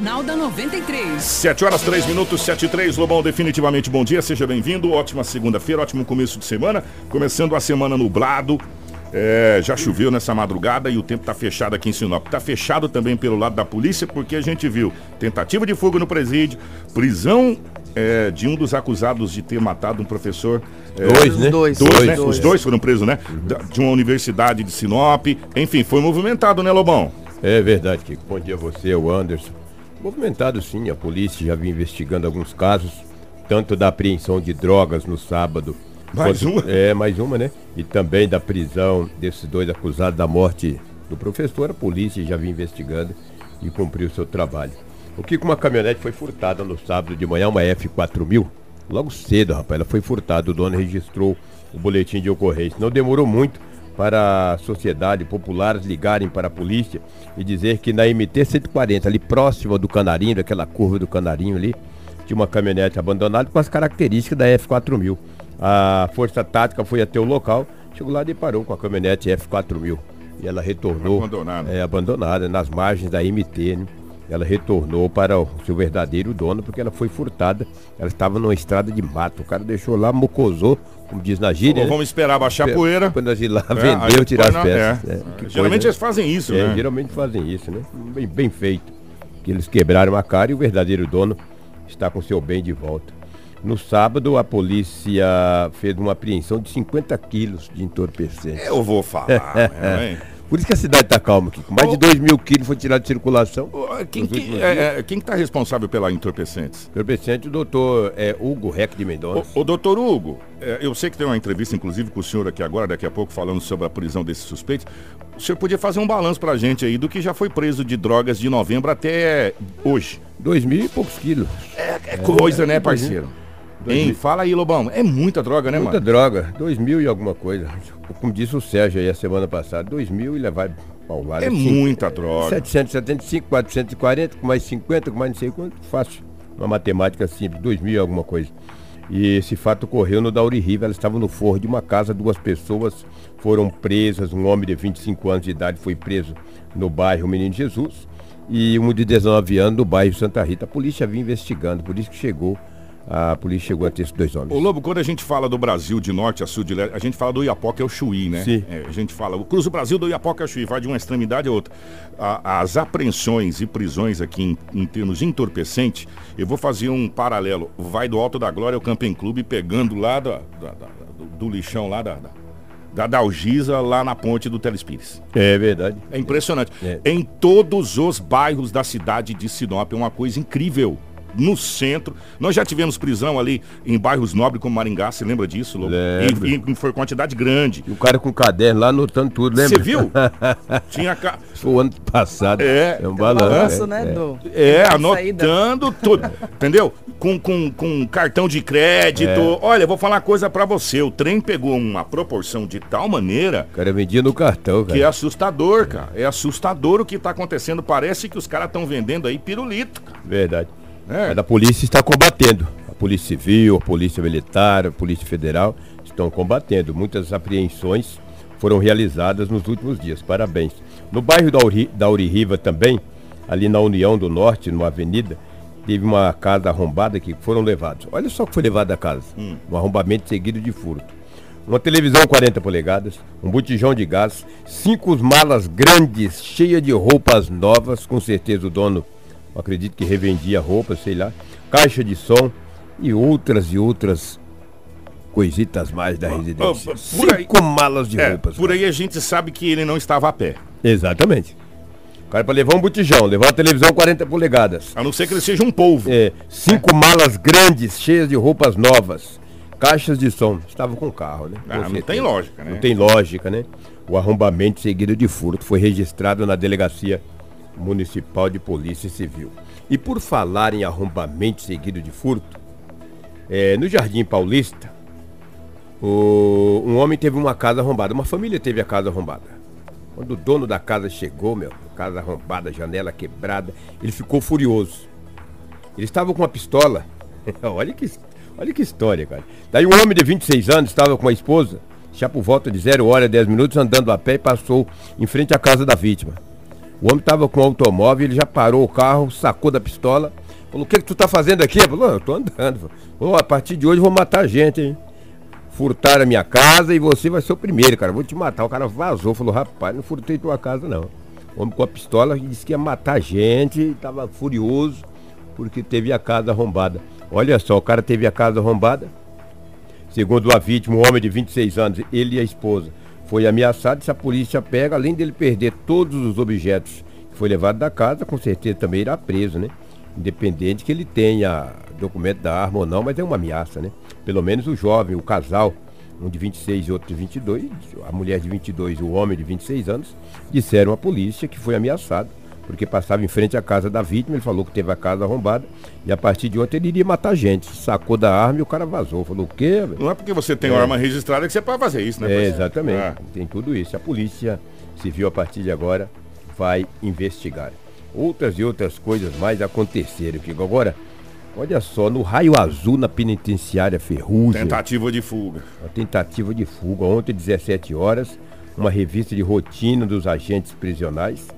Nalda 93. 7 horas 3 minutos, 7 e 3. Lobão, definitivamente bom dia, seja bem-vindo. Ótima segunda-feira, ótimo começo de semana. Começando a semana nublado. É, já choveu nessa madrugada e o tempo tá fechado aqui em Sinop. Tá fechado também pelo lado da polícia, porque a gente viu tentativa de fuga no presídio, prisão é, de um dos acusados de ter matado um professor. É, Dois, né? Dois, Dois, né? dois. Os dois foram presos, né? Da- De uma universidade de Sinop. Enfim, foi movimentado, né, Lobão? É verdade, Kiko. Bom dia a você, o Anderson. Movimentado sim, a polícia já vinha investigando alguns casos, tanto da apreensão de drogas no sábado. Mais uma? É, mais uma, né? E também da prisão desses dois acusados da morte do professor. A polícia já vinha investigando e cumpriu seu trabalho. O que com uma caminhonete foi furtada no sábado de manhã, uma F4000. Logo cedo, rapaz, ela foi furtada. O dono registrou o boletim de ocorrência. Não demorou muito para a sociedade populares ligarem para a polícia e dizer que na MT 140, ali próxima do Canarinho, daquela curva do Canarinho ali, tinha uma caminhonete abandonada com as características da F4000. A força tática foi até o local, chegou lá e parou com a caminhonete F4000. E ela retornou. Abandonada. É, abandonada, nas margens da MT, né? Ela retornou para o seu verdadeiro dono porque ela foi furtada. Ela estava numa estrada de mato. O cara deixou lá, mocosou, como diz na gíria. Falou, né? vamos esperar baixar a poeira. Depois nós ir lá, É, vendeu, tirar as na- peças. é. É, Geralmente coisa, eles fazem isso, é, né? Geralmente fazem isso, né? Bem, bem feito. Que eles quebraram a cara e o verdadeiro dono está com seu bem de volta. No sábado, a polícia fez uma apreensão de 50 quilos de entorpecentes. Eu vou falar, né? Por isso que a cidade está calma, Kiko. Mais de 2 mil quilos foi tirado de circulação. Quem que é, é, quem que tá responsável pela entorpecentes? Entorpecente, o doutor é, Hugo Reck de Mendonça. Ô, ô, doutor Hugo, é, eu sei que tem uma entrevista, inclusive, com o senhor aqui agora, daqui a pouco, falando sobre a prisão desses suspeitos. O senhor podia fazer um balanço pra gente aí do que já foi preso de drogas de novembro até hoje. 2 mil e poucos quilos. É coisa, né, parceiro? Hein, fala aí, Lobão. É muita droga, né, Muita mano? droga, 2 mil e alguma coisa. Como disse o Sérgio aí a semana passada, 2 mil e levar paulada. É Cinco- muita droga. 775, 440, com mais 50, com mais não sei quanto, fácil. Uma matemática simples, 2 mil e alguma coisa. E esse fato ocorreu no Dauri Riva, ela estava no forro de uma casa, duas pessoas foram presas, um homem de 25 anos de idade foi preso no bairro Menino Jesus e um de 19 anos no bairro Santa Rita. A polícia vinha investigando, por isso que chegou, a polícia chegou a ter esses dois homens. Ô Lobo, quando a gente fala do Brasil de norte a sul de leste, a gente fala do Iapoca ao Chuí, né? Sim. É, a gente fala, o Cruz do Brasil do Iapoca ao Chuí, vai de uma extremidade a outra. A- as apreensões e prisões aqui em, em termos de entorpecente, eu vou fazer um paralelo. Vai do Alto da Glória ao Camping Clube, pegando lá da- da- da- do, do lixão lá da, da, da Dalgisa, lá na ponte do Telespires. É verdade. É impressionante. É. Em todos os bairros da cidade de Sinop, é uma coisa incrível. No centro, nós já tivemos prisão ali em bairros nobres como Maringá, você lembra disso, Lobo? Lembro. E, e foi quantidade grande. E o cara com caderno lá anotando tudo, lembra? Você viu? Tinha. ca- Foi o ano passado. É. É um balanço. Balanço, é, né? é. Do, É, anotando tudo. Entendeu? Com, com, com cartão de crédito. É. Olha, eu vou falar uma coisa pra você. O trem pegou uma proporção de tal maneira O cara vendia no cartão, cara. que é assustador, cara. É assustador o que tá acontecendo. Parece que os caras estão vendendo aí pirulito, cara. Verdade. É. Mas a polícia está combatendo. A Polícia Civil, a Polícia Militar, a Polícia Federal estão combatendo. Muitas apreensões foram realizadas nos últimos dias. Parabéns. No bairro da, Uri, da Uririva também, ali na União do Norte, numa avenida, teve uma casa arrombada que foram levados. Olha só o que foi levado da casa. Um arrombamento seguido de furto. Uma televisão 40 polegadas, um botijão de gás, cinco malas grandes, cheias de roupas novas, com certeza o dono, acredito que revendia roupas, sei lá, caixa de som e outras e outras coisitas mais da residência. oh, por aí- Cinco malas de É, roupas. por aí a gente sabe que ele não estava a pé. Exatamente. O cara para levar um botijão, levar uma televisão 40 polegadas. A não ser que ele seja um polvo. É, cinco malas grandes, cheias de roupas novas. Caixas de som. Estava com carro, né? Ah, não tem lógica, né? Não tem lógica, né? O arrombamento seguido de furto foi registrado na Delegacia Municipal de Polícia Civil. E por falar em arrombamento seguido de furto, é, no Jardim Paulista, o- um homem teve uma casa arrombada, uma família teve a casa arrombada. Quando o dono da casa chegou, meu, casa arrombada, janela quebrada, ele ficou furioso. Ele estava com uma pistola. olha, que, olha que história, cara. Daí um homem de 26 anos estava com a esposa, já por volta de 0 hora 10 minutos, andando a pé e passou em frente à casa da vítima. O homem estava com o automóvel, ele já parou o carro, sacou da pistola, falou, o que, que tu tá fazendo aqui? Falou, eu tô andando. Falou, a partir de hoje eu vou matar gente, hein? Furtaram a minha casa e você vai ser o primeiro, cara. Vou te matar. O cara vazou, falou, rapaz, não furtei tua casa, não. O homem com a pistola disse que ia matar gente, estava furioso porque teve a casa arrombada. Olha só, o cara teve a casa arrombada. Segundo a vítima, um homem de 26 anos, ele e a esposa, foi ameaçado. Se a polícia pega, além dele perder todos os objetos que foi levado da casa, com certeza também irá preso, né? Independente que ele tenha documento da arma ou não, mas é uma ameaça, né? Pelo menos o jovem, o casal, um de 26 e outro de 22, a mulher de 22 e o homem de 26 anos, disseram à polícia que foi ameaçado porque passava em frente à casa da vítima, ele falou que teve a casa arrombada e a partir de ontem ele iria matar gente. Sacou da arma e o cara vazou. Falou o quê? Não é porque você tem é. arma registrada que você pode fazer isso, né? É, exatamente. Ah. Tem tudo isso. A polícia civil a partir de agora vai investigar. Outras e outras coisas mais aconteceram que agora Olha só, no raio azul na penitenciária Ferrugem. Tentativa de fuga. Uma tentativa de fuga. Ontem, 17 horas, uma revista de rotina dos agentes prisionais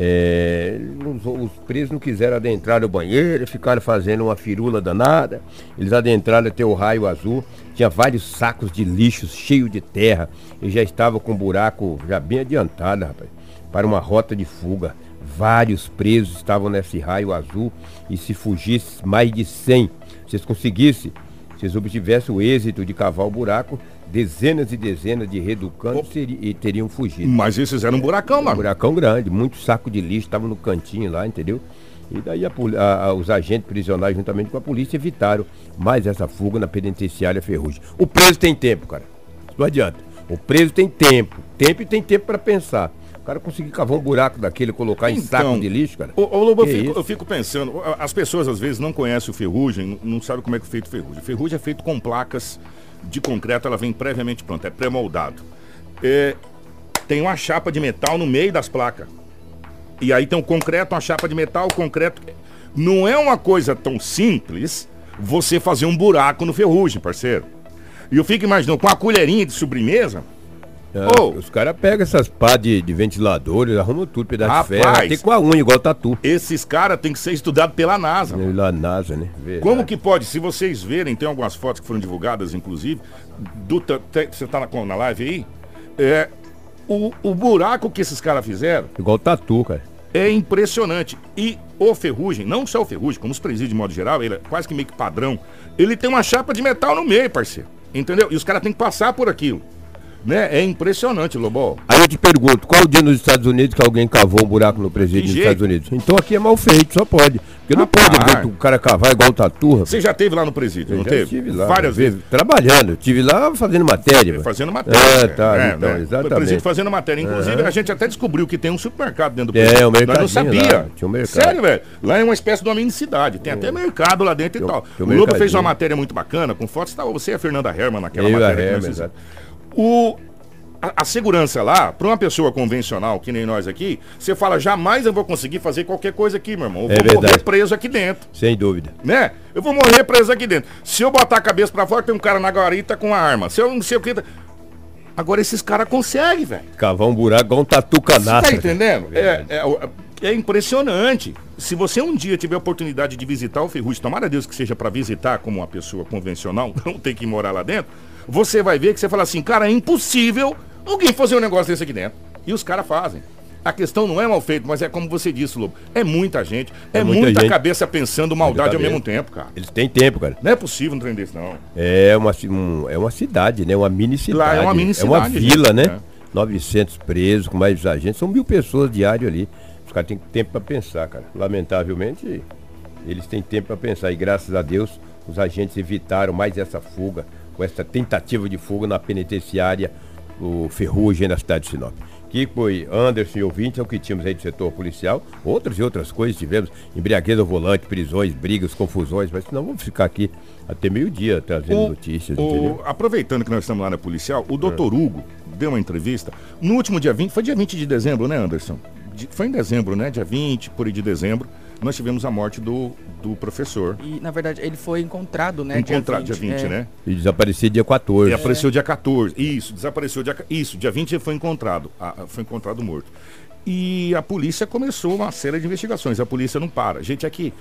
é, os, os, presos não quiseram adentrar no banheiro, ficaram fazendo uma firula danada. Eles adentraram até o raio azul, tinha vários sacos de lixo cheios de terra e já estava com um buraco já bem adiantado, rapaz, para uma rota de fuga. Vários presos estavam nesse raio azul e se fugisse mais de 100, se eles conseguissem, se eles obtivessem o êxito de cavar o buraco, dezenas e dezenas de reeducantes e teriam fugido. Mas esses eram um buracão, mano. Um buracão grande, muito saco de lixo, estavam no cantinho lá, entendeu? E daí a, a, os agentes prisionais, juntamente com a polícia, evitaram mais essa fuga na penitenciária Ferrugem. O preso tem tempo, cara. Não adianta. O preso tem tempo. Tempo e tem tempo para pensar cara conseguir cavar um buraco daquele, colocar então, em saco de lixo, cara. Ô, ô Lobo, eu fico, eu fico, pensando, as pessoas às vezes não conhecem o ferrugem, não, sabem como é que é feito ferrugem. Ferrugem é feito com placas de concreto, ela vem previamente pronta, é pré-moldado. É, tem uma chapa de metal no meio das placas. E aí tem o concreto, uma chapa de metal, o concreto. Não é uma coisa tão simples você fazer um buraco no ferrugem, parceiro. E eu fico imaginando, com a colherinha de sobremesa, é, oh. Os caras pegam essas pá de, de ventiladores, arrumam tudo, pedaço Rapaz, de ferro, tem com a unha, igual tatu. Esses caras têm que ser estudados pela NASA. Pela NASA, né? Verdade. Como que pode, se vocês verem, tem algumas fotos que foram divulgadas, inclusive, do, você tá na, na live aí, é, o, o buraco que esses caras fizeram... Igual tatu, cara. É impressionante. E o Ferrugem, não só o Ferrugem, como os presídios de modo geral, ele é quase que meio que padrão, ele tem uma chapa de metal no meio, parceiro. Entendeu? E os caras têm que passar por aquilo. Né? É impressionante, Lobo. Aí eu te pergunto, qual o dia nos Estados Unidos que alguém cavou um buraco no presídio dos Estados Unidos? Então aqui é mal feito, só pode. Porque não pode o cara cavar igual o tatu. Você já teve lá no presídio, eu não teve? Estive lá. Várias vezes. Trabalhando. Estive lá fazendo matéria. Fazendo matéria. É, tá, é, então, né? exatamente. presídio fazendo matéria. Inclusive, a gente até descobriu que tem um supermercado dentro do é, presídio. É, o mercado. Nós não sabia. Lá, tinha um mercado. Sério, velho. Lá é uma espécie de uma mini cidade. Tem até mercado lá dentro e tal. O Lobo fez uma matéria muito bacana, com fotos. Estava você e a Fernanda Herman naquela eu matéria. A Herman. O, a, a, segurança lá, para uma pessoa convencional, que nem nós aqui, você fala, jamais eu vou conseguir fazer qualquer coisa aqui, meu irmão. Eu é vou verdade. morrer preso aqui dentro. Sem dúvida. Né? Eu vou morrer preso aqui dentro. Se eu botar a cabeça para fora, tem um cara na guarita com a arma. Se eu não sei o que. Agora esses caras conseguem, velho. Cavar um buraco igual um tatu canastra. Você tá entendendo? É, é, é, impressionante. Se você um dia tiver a oportunidade de visitar o Ferrugem, tomara Deus que seja para visitar como uma pessoa convencional, não tem que morar lá dentro, você vai ver que você fala assim, cara, é impossível alguém fazer um negócio desse aqui dentro. E os caras fazem. A questão não é mal feito, mas é como você disse, Lobo. É muita gente, é, é muita, muita gente. cabeça pensando maldade ao mesmo tempo, cara. Eles têm tempo, cara. Não é possível um trem desse, não. É uma, um, é uma cidade, né? Uma mini cidade. Lá é uma mini cidade. É uma vila, gente, né? É. 900 presos, com mais agentes. São mil pessoas diário ali. Os caras têm tempo para pensar, cara. Lamentavelmente, eles têm tempo para pensar. E graças a Deus, os agentes evitaram mais essa fuga, com essa tentativa de fuga na penitenciária o Ferrugem na cidade de Sinop. Que foi Anderson e ouvintes, é o que tínhamos aí do setor policial. Outras e outras coisas tivemos. Embriaguez ao volante, prisões, brigas, confusões. Mas não vamos ficar aqui até meio-dia trazendo o, notícias. O, aproveitando que nós estamos lá na policial, o doutor é. Hugo deu uma entrevista. No último dia 20, foi dia 20 de dezembro, né, Anderson? Foi em dezembro, né? Dia 20, por aí de dezembro nós tivemos a morte do, do professor. E, na verdade, ele foi encontrado, né? Encontrado dia 20, dia 20 é. né? E desapareceu dia 14. Ele apareceu dia 14. Isso, desapareceu dia... Isso, dia 20 ele foi encontrado. Ah, foi encontrado morto. E a polícia começou uma série de investigações. A polícia não para. Gente, aqui,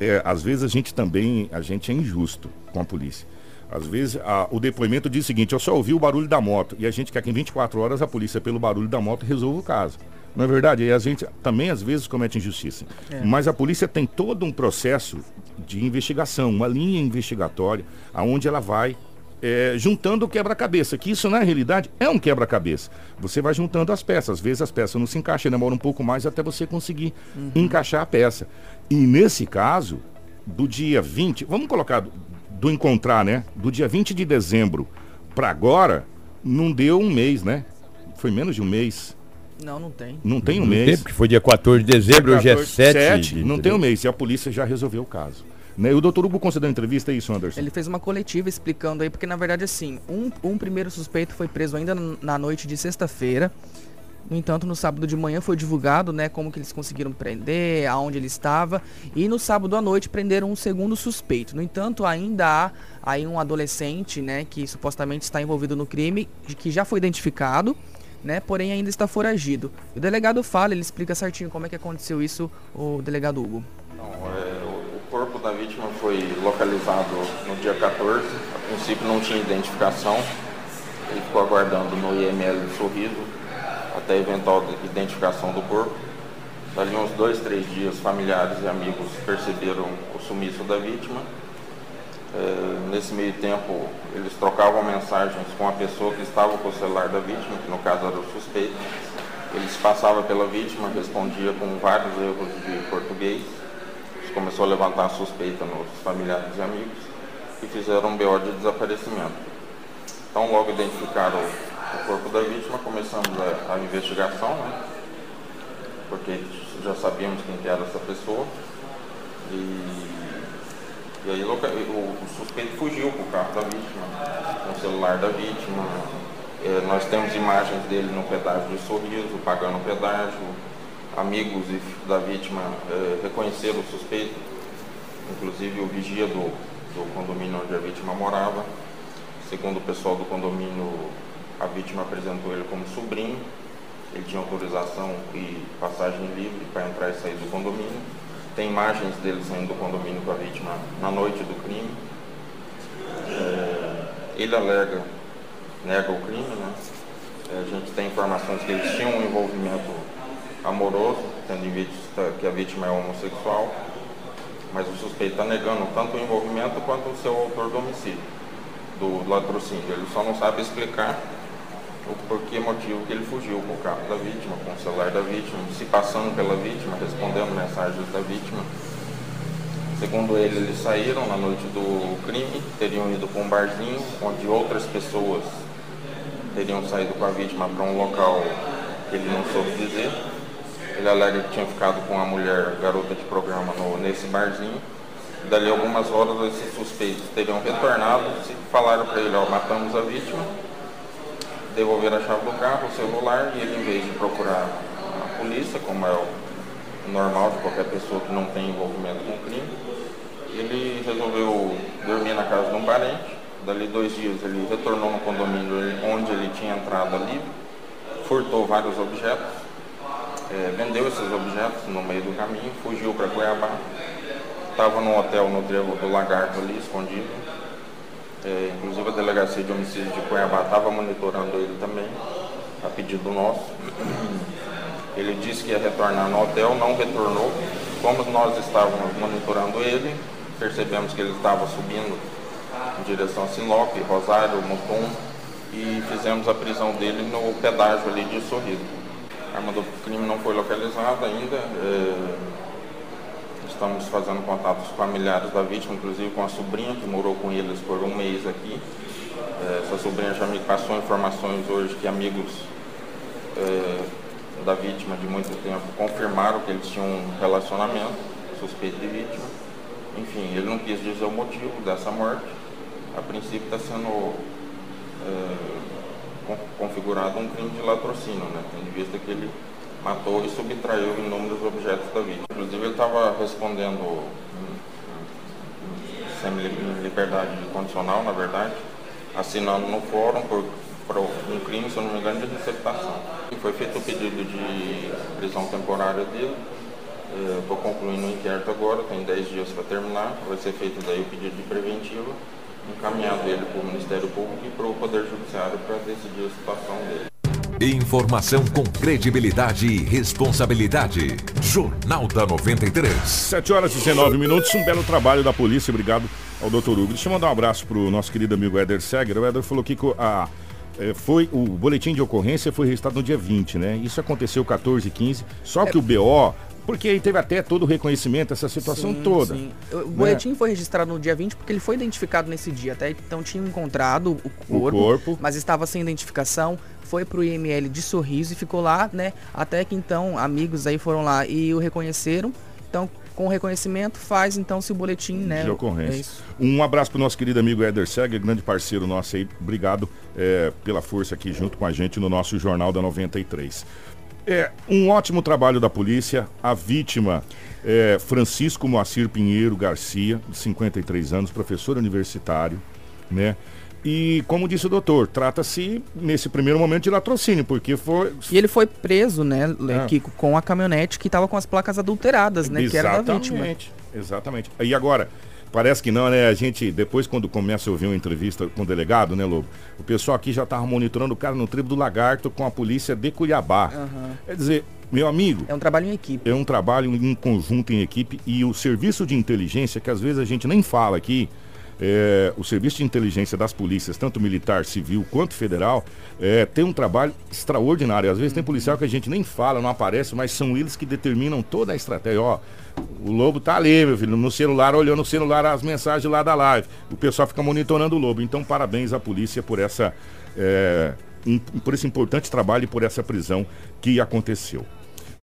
é, às vezes a gente também, a gente é injusto com a polícia. Às vezes a, o depoimento diz o seguinte, eu só ouvi o barulho da moto. E a gente quer que em 24 horas a polícia, pelo barulho da moto, resolva o caso. Não é verdade? E a gente também às vezes comete injustiça. É. Mas a polícia tem todo um processo de investigação, uma linha investigatória, aonde ela vai é, juntando o quebra-cabeça, que isso na realidade é um quebra-cabeça. Você vai juntando as peças, às vezes as peças não se encaixam, demora um pouco mais até você conseguir uhum. encaixar a peça. E nesse caso, do dia 20, vamos colocar do encontrar, né? Do dia 20 de dezembro para agora, não deu um mês, né? Foi menos de um mês. Não, não tem. Não tem um mês. Tempo que foi dia 14 de dezembro, 14, hoje é 7. 7 de... não tem um mês. E a polícia já resolveu o caso. Né? E o doutor Hugo concedeu entrevista, é isso, Anderson? Ele fez uma coletiva explicando aí, porque na verdade, assim, um, um primeiro suspeito foi preso ainda na noite de sexta-feira. No entanto, no sábado de manhã foi divulgado, né, como que eles conseguiram prender, aonde ele estava, e no sábado à noite prenderam um segundo suspeito. No entanto, ainda há aí um adolescente, né, que supostamente está envolvido no crime, que já foi identificado, né, porém ainda está foragido. O delegado fala, ele explica certinho como é que aconteceu isso, o delegado Hugo. É, o corpo da vítima foi localizado no dia 14, a princípio não tinha identificação, ele ficou aguardando no IML do Sorriso, até eventual identificação do corpo. Dali uns dois, três dias, familiares e amigos perceberam o sumiço da vítima. É, nesse meio tempo, eles trocavam mensagens com a pessoa que estava com o celular da vítima, que no caso era o suspeito. Eles passavam pela vítima, respondia com vários erros de português. Isso começou a levantar a suspeita nos familiares e amigos e fizeram um BO de desaparecimento. Então, logo identificaram o corpo da vítima, começamos a, a investigação, né? porque já sabíamos quem que era essa pessoa. E, e aí o, suspeito fugiu com o carro da vítima, com o celular da vítima. É, nós temos imagens dele no pedágio de sorriso, pagando o pedágio. Amigos da vítima é, reconheceram o suspeito, inclusive o vigia do, do condomínio onde a vítima morava. Segundo o pessoal do condomínio, a vítima apresentou ele como sobrinho, ele tinha autorização e passagem livre para entrar e sair do condomínio. Tem imagens dele saindo do condomínio com a vítima na noite do crime. É, ele alega, nega o crime, né? É, a gente tem informações que eles tinham um envolvimento amoroso, tendo em vista que a vítima é homossexual, mas o suspeito está negando tanto o envolvimento quanto o seu autor do homicídio, do latrocínio. Ele só não sabe explicar o porquê motivo que ele fugiu com o carro da vítima, com o celular da vítima, se passando pela vítima, respondendo mensagens da vítima. Segundo ele, eles saíram na noite do crime, teriam ido para um barzinho onde outras pessoas teriam saído com a vítima para um local que ele não soube dizer. Ele alega que tinha ficado com a mulher garota de programa no, nesse barzinho. Dali algumas horas esses suspeitos teriam retornado, falaram para ele, ó, matamos a vítima, devolver a chave do carro, o celular, e ele, em vez de procurar a polícia, como é o normal de qualquer pessoa que não tem envolvimento com crime, ele resolveu dormir na casa de um parente. Dali dois dias ele retornou no condomínio onde ele tinha entrado ali, furtou vários objetos, é, vendeu esses objetos no meio do caminho, fugiu para Cuiabá, estava no hotel no Trevo do Lagarto ali, escondido, é, inclusive a delegacia de homicídio de Cuiabá estava monitorando ele também, a pedido nosso. Ele disse que ia retornar no hotel, não retornou. Como nós estávamos monitorando ele, percebemos que ele estava subindo em direção a Sinop, Rosário, Mutum, e fizemos a prisão dele no pedágio ali de Sorriso. A arma do crime não foi localizada ainda. É Estamos fazendo contatos familiares da vítima, inclusive com a sobrinha que morou com eles por um mês aqui. É, essa sobrinha já me passou informações hoje que amigos é, da vítima de muito tempo confirmaram que eles tinham um relacionamento suspeito de vítima. Enfim, ele não quis dizer o motivo dessa morte. A princípio está sendo é, configurado um crime de latrocínio, né? tendo em vista que ele matou e subtraiu inúmeros objetos da vítima. Inclusive ele estava respondendo sem liberdade condicional, na verdade, assinando no fórum por para um crime, se eu não me engano, de receptação. E foi feito o pedido de prisão temporária dele. Estou concluindo o inquérito agora, tem 10 dias para terminar. Vai ser feito daí o pedido de preventiva, encaminhado ele para o Ministério Público e para o Poder Judiciário para decidir a situação dele. Informação com credibilidade e responsabilidade. Jornal da 93. 7 horas e 19 minutos. Um belo trabalho da polícia. Obrigado ao doutor Hugo. Deixa eu mandar um abraço pro nosso querido amigo Éder Seger. O Éder falou que a, foi o boletim de ocorrência foi registrado no dia 20, né? Isso aconteceu 14 e 15. Só que o BO porque aí teve até todo o reconhecimento, essa situação sim, toda. Sim. O né? boletim foi registrado no dia 20 porque ele foi identificado nesse dia. Até então tinha encontrado o corpo, o corpo. mas estava sem identificação foi pro IML de sorriso e ficou lá, né? Até que então amigos aí foram lá e o reconheceram. Então, com o reconhecimento, faz então-se o boletim, né? De ocorrência. É um abraço pro nosso querido amigo Eder Seger, grande parceiro nosso aí. Obrigado é, pela força aqui junto com a gente no nosso Jornal da 93. É, um ótimo trabalho da polícia. A vítima é Francisco Moacir Pinheiro Garcia, de 53 anos, professor universitário, né? E como disse o doutor, trata-se nesse primeiro momento de latrocínio, porque foi. E ele foi preso, né, é. Kiko, com a caminhonete que estava com as placas adulteradas, né? Exatamente, que era da vítima. Exatamente. E agora, parece que não, né? A gente, depois, quando começa a ouvir uma entrevista com o delegado, né, Lobo? O pessoal aqui já estava monitorando o cara no tribo do Lagarto com a polícia de Cuiabá. Uhum. Quer dizer, meu amigo. É um trabalho em equipe. É um trabalho em conjunto, em equipe. E o serviço de inteligência, que às vezes a gente nem fala aqui é, o serviço de inteligência das polícias, tanto militar, civil quanto federal, é, tem um trabalho extraordinário. Às vezes tem policial que a gente nem fala, não aparece, mas são eles que determinam toda a estratégia. Ó, o lobo tá ali, meu filho, no celular, olhando no celular as mensagens lá da live. O pessoal fica monitorando o lobo. Então, parabéns à polícia por essa. É, por esse importante trabalho e por essa prisão que aconteceu.